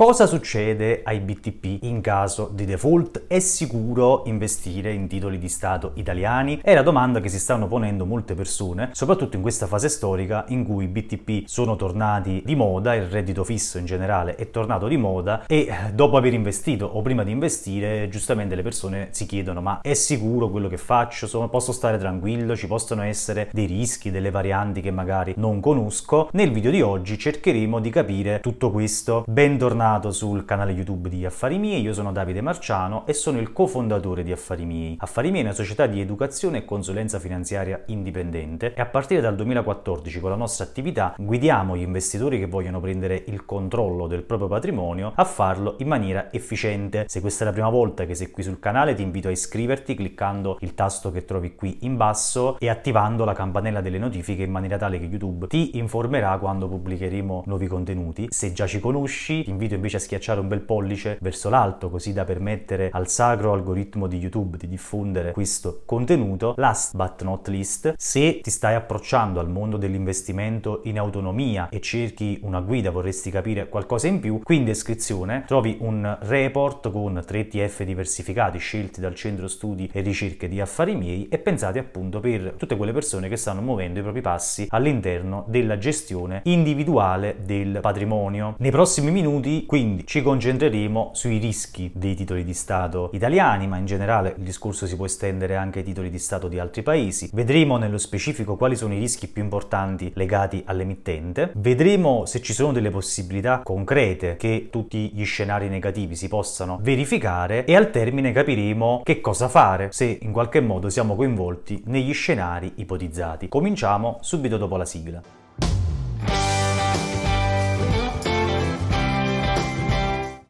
Cosa succede ai BTP in caso di default? È sicuro investire in titoli di Stato italiani? È la domanda che si stanno ponendo molte persone, soprattutto in questa fase storica in cui i BTP sono tornati di moda, il reddito fisso in generale è tornato di moda e dopo aver investito o prima di investire, giustamente le persone si chiedono ma è sicuro quello che faccio? Posso stare tranquillo? Ci possono essere dei rischi, delle varianti che magari non conosco? Nel video di oggi cercheremo di capire tutto questo. Bentornati bentornato sul canale YouTube di Affari Miei, io sono Davide Marciano e sono il cofondatore di Affari Miei. Affari Miei è una società di educazione e consulenza finanziaria indipendente e a partire dal 2014 con la nostra attività guidiamo gli investitori che vogliono prendere il controllo del proprio patrimonio a farlo in maniera efficiente. Se questa è la prima volta che sei qui sul canale ti invito a iscriverti cliccando il tasto che trovi qui in basso e attivando la campanella delle notifiche in maniera tale che YouTube ti informerà quando pubblicheremo nuovi contenuti. Se già ci conosci ti invito invece schiacciare un bel pollice verso l'alto così da permettere al sacro algoritmo di YouTube di diffondere questo contenuto. Last but not least, se ti stai approcciando al mondo dell'investimento in autonomia e cerchi una guida, vorresti capire qualcosa in più, qui in descrizione trovi un report con 3 TF diversificati scelti dal centro studi e ricerche di affari miei e pensati appunto per tutte quelle persone che stanno muovendo i propri passi all'interno della gestione individuale del patrimonio. Nei prossimi minuti quindi ci concentreremo sui rischi dei titoli di Stato italiani, ma in generale il discorso si può estendere anche ai titoli di Stato di altri paesi. Vedremo nello specifico quali sono i rischi più importanti legati all'emittente. Vedremo se ci sono delle possibilità concrete che tutti gli scenari negativi si possano verificare e al termine capiremo che cosa fare se in qualche modo siamo coinvolti negli scenari ipotizzati. Cominciamo subito dopo la sigla.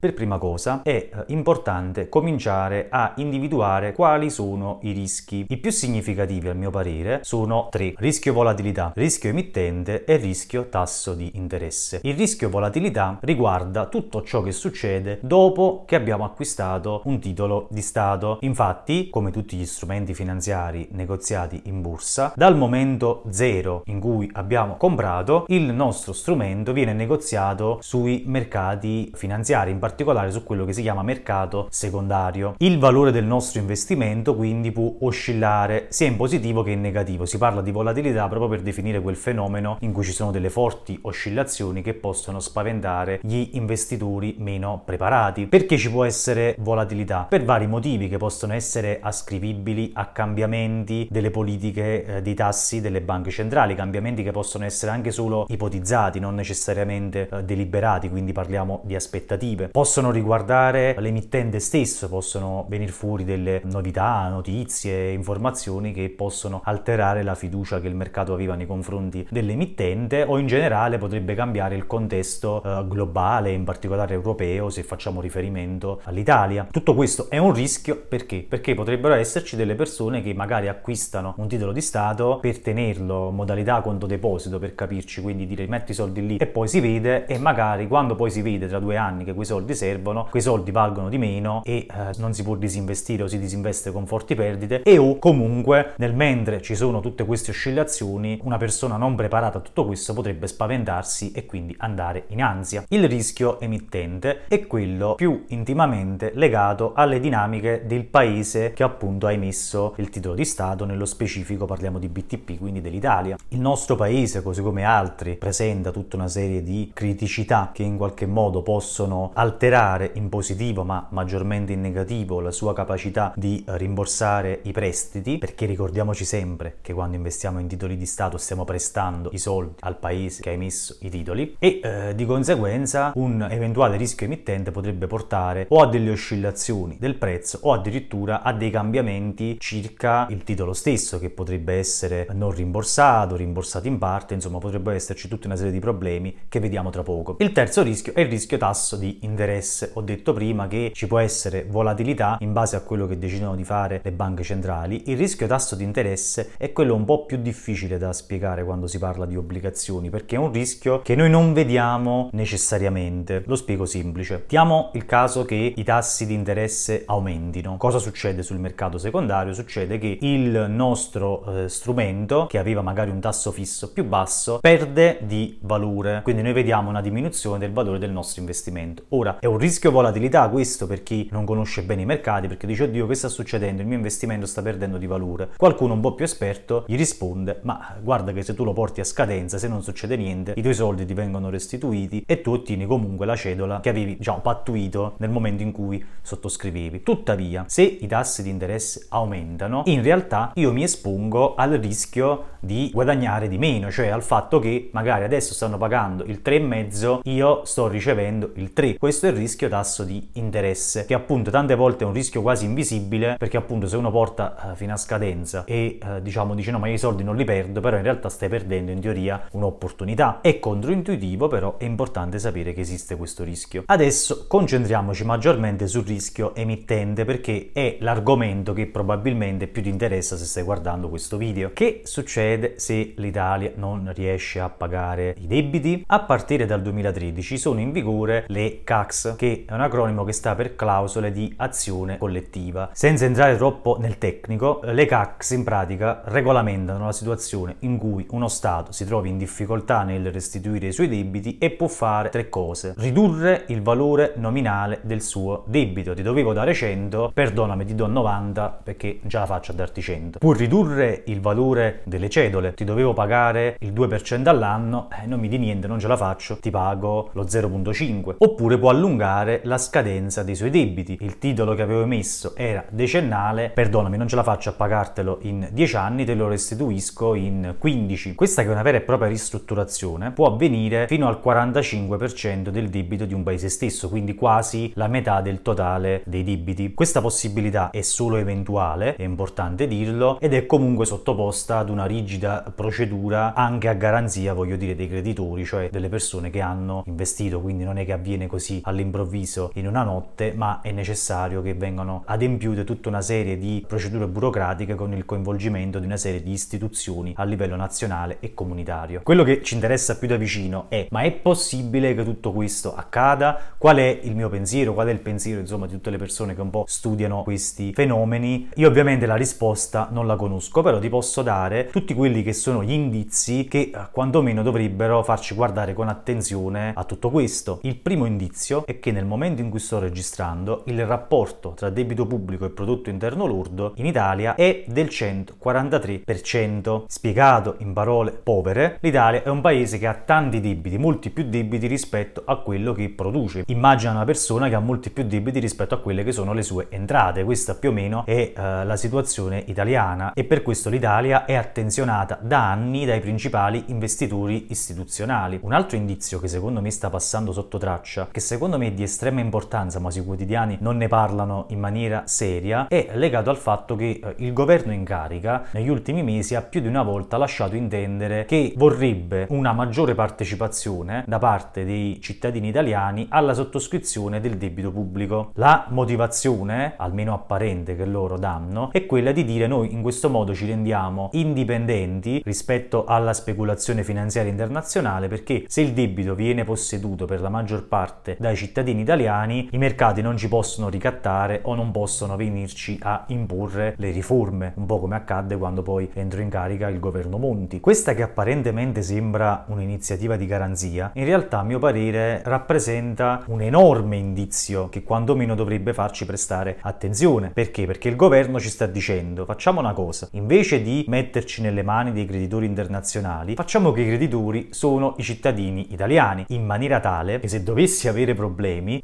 Per prima cosa è eh, importante cominciare a individuare quali sono i rischi. I più significativi a mio parere sono tre. Rischio volatilità, rischio emittente e rischio tasso di interesse. Il rischio volatilità riguarda tutto ciò che succede dopo che abbiamo acquistato un titolo di Stato. Infatti, come tutti gli strumenti finanziari negoziati in borsa, dal momento zero in cui abbiamo comprato, il nostro strumento viene negoziato sui mercati finanziari, in particolare particolare su quello che si chiama mercato secondario. Il valore del nostro investimento quindi può oscillare sia in positivo che in negativo. Si parla di volatilità proprio per definire quel fenomeno in cui ci sono delle forti oscillazioni che possono spaventare gli investitori meno preparati. Perché ci può essere volatilità? Per vari motivi che possono essere ascrivibili a cambiamenti delle politiche eh, dei tassi delle banche centrali, cambiamenti che possono essere anche solo ipotizzati, non necessariamente eh, deliberati, quindi parliamo di aspettative possono riguardare l'emittente stesso, possono venire fuori delle novità, notizie, informazioni che possono alterare la fiducia che il mercato aveva nei confronti dell'emittente o in generale potrebbe cambiare il contesto eh, globale, in particolare europeo, se facciamo riferimento all'Italia. Tutto questo è un rischio perché? Perché potrebbero esserci delle persone che magari acquistano un titolo di Stato per tenerlo, modalità conto deposito per capirci, quindi dire metti i soldi lì e poi si vede e magari quando poi si vede tra due anni che quei soldi soldi servono, quei soldi valgono di meno e eh, non si può disinvestire o si disinveste con forti perdite e o comunque nel mentre ci sono tutte queste oscillazioni una persona non preparata a tutto questo potrebbe spaventarsi e quindi andare in ansia. Il rischio emittente è quello più intimamente legato alle dinamiche del paese che appunto ha emesso il titolo di Stato, nello specifico parliamo di BTP, quindi dell'Italia. Il nostro paese, così come altri, presenta tutta una serie di criticità che in qualche modo possono alterare alterare in positivo ma maggiormente in negativo la sua capacità di rimborsare i prestiti, perché ricordiamoci sempre che quando investiamo in titoli di Stato stiamo prestando i soldi al paese che ha emesso i titoli e eh, di conseguenza un eventuale rischio emittente potrebbe portare o a delle oscillazioni del prezzo o addirittura a dei cambiamenti circa il titolo stesso che potrebbe essere non rimborsato, rimborsato in parte, insomma potrebbe esserci tutta una serie di problemi che vediamo tra poco. Il terzo rischio è il rischio tasso di interesse interesse. Ho detto prima che ci può essere volatilità in base a quello che decidono di fare le banche centrali. Il rischio tasso di interesse è quello un po' più difficile da spiegare quando si parla di obbligazioni, perché è un rischio che noi non vediamo necessariamente. Lo spiego semplice. Diamo il caso che i tassi di interesse aumentino. Cosa succede sul mercato secondario? Succede che il nostro eh, strumento, che aveva magari un tasso fisso più basso, perde di valore. Quindi noi vediamo una diminuzione del valore del nostro investimento. Ora, È un rischio volatilità questo per chi non conosce bene i mercati, perché dice oddio che sta succedendo, il mio investimento sta perdendo di valore. Qualcuno un po' più esperto gli risponde ma guarda che se tu lo porti a scadenza, se non succede niente, i tuoi soldi ti vengono restituiti e tu ottieni comunque la cedola che avevi diciamo pattuito nel momento in cui sottoscrivevi. Tuttavia, se i tassi di interesse aumentano, in realtà io mi espongo al rischio di guadagnare di meno, cioè al fatto che magari adesso stanno pagando il 3,5, io sto ricevendo il 3. Questo è il rischio tasso di interesse, che appunto tante volte è un rischio quasi invisibile, perché appunto se uno porta uh, fino a scadenza e uh, diciamo dice no ma io i soldi non li perdo, però in realtà stai perdendo in teoria un'opportunità. È controintuitivo, però è importante sapere che esiste questo rischio. Adesso concentriamoci maggiormente sul rischio emittente perché è l'argomento che probabilmente più ti interessa se stai guardando questo video. Che succede se l'Italia non riesce a pagare i debiti? A partire dal 2013 sono in vigore le CACS, che è un acronimo che sta per clausole di azione collettiva. Senza entrare troppo nel tecnico, le CACS in pratica regolamentano la situazione in cui uno Stato si trovi in difficoltà nel restituire i suoi debiti e può fare tre cose. Ridurre il valore nominale del suo debito. Ti dovevo dare 100, perdonami, ti do 90 perché già la faccio a darti 100. Può ridurre il valore delle cedole. Ti dovevo pagare il 2% all'anno, eh, non mi di niente, non ce la faccio, ti pago lo 0.5. Oppure può allungare la scadenza dei suoi debiti. Il titolo che avevo emesso era decennale, perdonami, non ce la faccio a pagartelo in 10 anni, te lo restituisco in 15. Questa che è una vera e propria ristrutturazione può avvenire fino al 45% del debito di un paese stesso, quindi quasi la metà del totale dei debiti. Questa possibilità è solo eventuale, è importante dirlo, ed è comunque sottoposta ad una rigida procedura anche a garanzia, voglio dire, dei creditori, cioè delle persone che hanno investito, quindi non è che avviene così all'improvviso in una notte, ma è necessario che vengano adempiute tutta una serie di procedure burocratiche con il coinvolgimento di una serie di istituzioni a livello nazionale e comunitario. Quello che ci interessa più da vicino è ma è possibile che tutto questo accada? Qual è il mio pensiero? Qual è il pensiero insomma di tutte le persone che un po' studiano questi fenomeni? Io ovviamente la risposta non la conosco, però ti posso dare tutti quelli che sono gli indizi che eh, quantomeno dovrebbero farci guardare con attenzione a tutto questo. Il primo indizio è che nel momento in cui sto registrando il rapporto tra debito pubblico e prodotto interno lordo in Italia è del 143%. Spiegato in parole povere, l'Italia è un paese che ha tanti debiti, molti più debiti rispetto a quello che produce. Immagina una persona che ha molti più debiti rispetto a quelle che sono le sue entrate. Questa più o meno è uh, la situazione italiana e per questo l'Italia è attenzionata da anni dai principali investitori istituzionali. Un altro indizio che secondo me sta passando sotto traccia, che secondo me è di estrema importanza, ma sui quotidiani non ne parlano in maniera seria, è legato al fatto che uh, il governo in carica negli ultimi mesi ha più di una volta lasciato intendere che vorrebbe una maggiore partecipazione da parte dei cittadini italiani alla sottoscrizione del debito pubblico. La motivazione, almeno apparente, che loro danno è quella di dire noi in questo modo ci rendiamo indipendenti rispetto alla speculazione finanziaria internazionale perché se il debito viene posseduto per la maggior parte dai cittadini italiani i mercati non ci possono ricattare o non possono venirci a imporre le riforme, un po' come accadde quando poi entrò in carica il governo Monti. Questa che apparentemente sembra un'iniziativa di garanzia, in realtà a mio parere rappresenta un enorme indizio che quantomeno dovrebbe farci prestare attenzione. Perché? Perché il governo ci sta dicendo facciamo una cosa, invece di metterci nelle mani dei creditori internazionali, facciamo che i creditori sono i cittadini italiani, in maniera tale che se dovessi avere problemi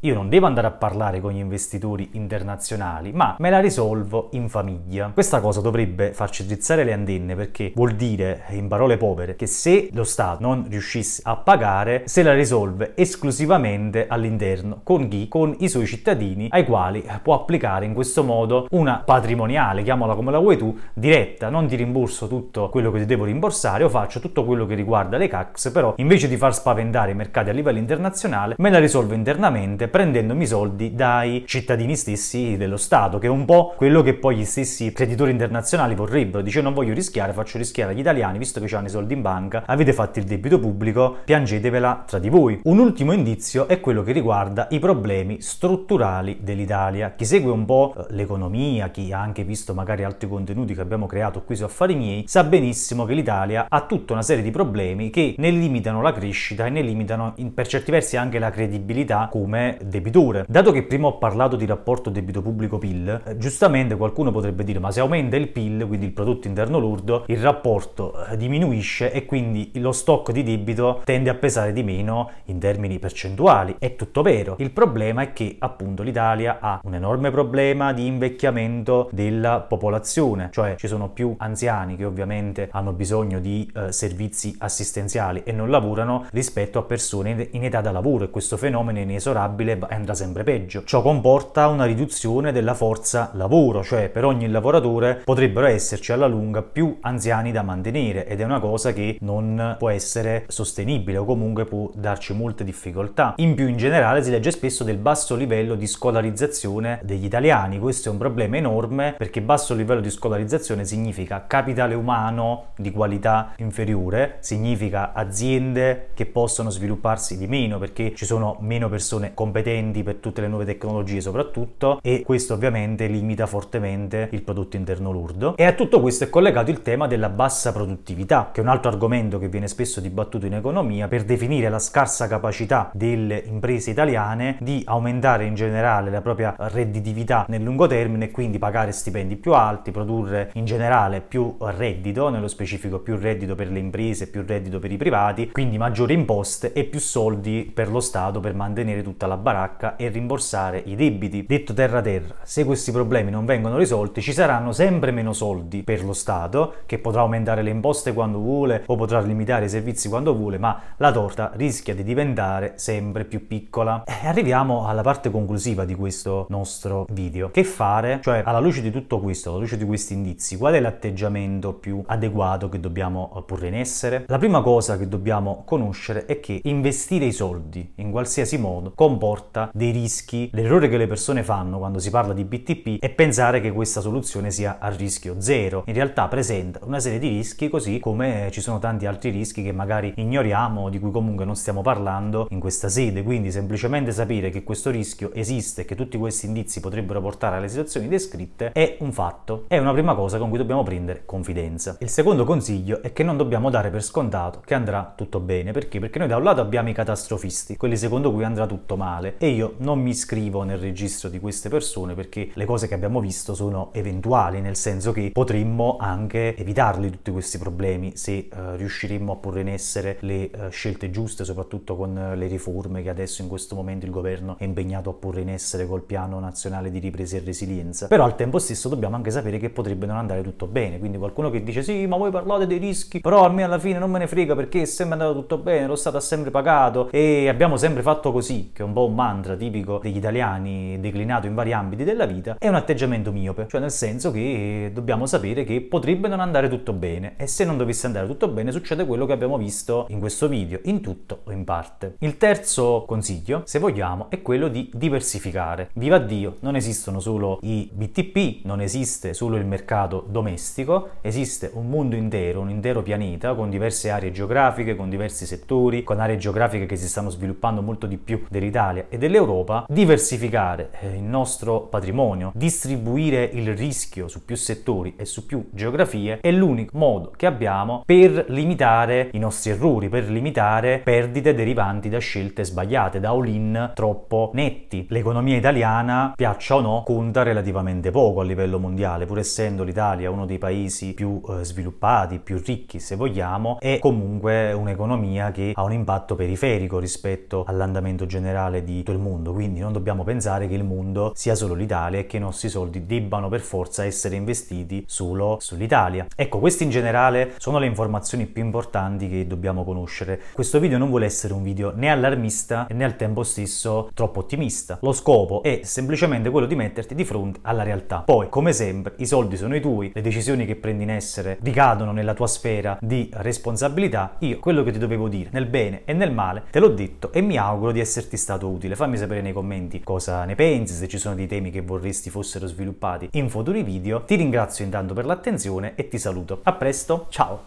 io non devo andare a parlare con gli investitori internazionali, ma me la risolvo in famiglia. Questa cosa dovrebbe farci drizzare le antenne perché vuol dire, in parole povere, che se lo Stato non riuscisse a pagare, se la risolve esclusivamente all'interno con chi? Con i suoi cittadini ai quali può applicare in questo modo una patrimoniale, chiamala come la vuoi tu, diretta, non ti rimborso tutto quello che ti devo rimborsare o faccio tutto quello che riguarda le CACS, però invece di far spaventare i mercati a livello internazionale, me la risolvo internamente prendendomi soldi dai cittadini stessi dello Stato, che è un po' quello che poi gli stessi creditori internazionali vorrebbero. Dice non voglio rischiare, faccio rischiare agli italiani, visto che hanno i soldi in banca, avete fatto il debito pubblico, piangetevela tra di voi. Un ultimo indizio è quello che riguarda i problemi strutturali dell'Italia. Chi segue un po' eh, l'economia, chi ha anche visto magari altri contenuti che abbiamo creato qui su Affari Miei, sa benissimo che l'Italia ha tutta una serie di problemi che ne limitano la crescita e ne limitano per certi versi anche la credibilità qualità come debitore. Dato che prima ho parlato di rapporto debito pubblico-PIL, eh, giustamente qualcuno potrebbe dire ma se aumenta il PIL, quindi il prodotto interno lordo, il rapporto eh, diminuisce e quindi lo stock di debito tende a pesare di meno in termini percentuali. È tutto vero. Il problema è che appunto l'Italia ha un enorme problema di invecchiamento della popolazione, cioè ci sono più anziani che ovviamente hanno bisogno di eh, servizi assistenziali e non lavorano rispetto a persone in età da lavoro e questo fenomeno è inesorabile andrà sempre peggio. Ciò comporta una riduzione della forza lavoro, cioè per ogni lavoratore potrebbero esserci alla lunga più anziani da mantenere ed è una cosa che non può essere sostenibile o comunque può darci molte difficoltà. In più in generale si legge spesso del basso livello di scolarizzazione degli italiani, questo è un problema enorme perché basso livello di scolarizzazione significa capitale umano di qualità inferiore, significa aziende che possono svilupparsi di meno perché ci sono meno persone competenti per tutte le nuove tecnologie soprattutto e questo ovviamente limita fortemente il prodotto interno lordo. E a tutto questo è collegato il tema della bassa produttività che è un altro argomento che viene spesso dibattuto in economia per definire la scarsa capacità delle imprese italiane di aumentare in generale la propria redditività nel lungo termine e quindi pagare stipendi più alti, produrre in generale più reddito, nello specifico più reddito per le imprese, più reddito per i privati, quindi maggiori imposte e più soldi per lo Stato per mantenere tutta la baracca e rimborsare i debiti. Detto terra terra, se questi problemi non vengono risolti ci saranno sempre meno soldi per lo Stato che potrà aumentare le imposte quando vuole o potrà limitare i servizi quando vuole, ma la torta rischia di diventare sempre più piccola. E arriviamo alla parte conclusiva di questo nostro video. Che fare? Cioè, alla luce di tutto questo, alla luce di questi indizi, qual è l'atteggiamento più adeguato che dobbiamo porre in essere? La prima cosa che dobbiamo conoscere è che investire i soldi in qualsiasi modo comporta dei rischi. L'errore che le persone fanno quando si parla di BTP è pensare che questa soluzione sia a rischio zero. In realtà presenta una serie di rischi così come ci sono tanti altri rischi che magari ignoriamo, di cui comunque non stiamo parlando in questa sede. Quindi semplicemente sapere che questo rischio esiste e che tutti questi indizi potrebbero portare alle situazioni descritte è un fatto. È una prima cosa con cui dobbiamo prendere confidenza. Il secondo consiglio è che non dobbiamo dare per scontato che andrà tutto bene. Perché? Perché noi da un lato abbiamo i catastrofisti, quelli secondo cui andrà tutto male, e io non mi iscrivo nel registro di queste persone perché le cose che abbiamo visto sono eventuali, nel senso che potremmo anche evitarli tutti questi problemi se eh, riusciremmo a porre in essere le eh, scelte giuste, soprattutto con eh, le riforme che adesso in questo momento il governo è impegnato a porre in essere col piano nazionale di ripresa e resilienza. Però al tempo stesso dobbiamo anche sapere che potrebbe non andare tutto bene, quindi qualcuno che dice sì, ma voi parlate dei rischi, però a me alla fine non me ne frega perché è sempre andato tutto bene, lo Stato ha sempre pagato e abbiamo sempre fatto così, che è un po' un mantra tipico degli italiani declinato in vari ambiti della vita, è un atteggiamento miope, cioè nel senso che dobbiamo sapere che potrebbe non andare tutto bene e se non dovesse andare tutto bene succede quello che abbiamo visto in questo video, in tutto o in parte. Il terzo consiglio, se vogliamo, è quello di diversificare. Viva Dio, non esistono solo i BTP, non esiste solo il mercato domestico, esiste un mondo intero, un intero pianeta con diverse aree geografiche, con diversi settori, con aree geografiche che si stanno sviluppando molto di più dell'Italia e dell'Europa. Diversificare eh, il nostro patrimonio, distribuire il rischio su più settori e su più geografie è l'unico modo che abbiamo per limitare i nostri errori, per limitare perdite derivanti da scelte sbagliate, da all-in troppo netti. L'economia italiana, piaccia o no, conta relativamente poco a livello mondiale, pur essendo l'Italia uno dei paesi più eh, sviluppati, più ricchi se vogliamo, è comunque un'economia che ha un impatto periferico rispetto all'andamento generale di tutto il mondo, quindi non dobbiamo pensare che il mondo sia solo l'Italia e che i nostri soldi debbano per forza essere investiti solo sull'Italia. Ecco, queste in generale sono le informazioni più importanti che dobbiamo conoscere. Questo video non vuole essere un video né allarmista né al tempo stesso troppo ottimista. Lo scopo è semplicemente quello di metterti di fronte alla realtà. Poi, come sempre, i soldi sono i tuoi, le decisioni che prendi in essere ricadono nella tua sfera di responsabilità. Io quello che ti dovevo dire, nel bene e nel male, te l'ho detto e mi auguro di esserti stato utile. Fammi sapere nei commenti cosa ne pensi, se ci sono dei temi che vorresti fossero sviluppati in futuri video. Ti ringrazio intanto per l'attenzione e ti saluto. A presto, ciao!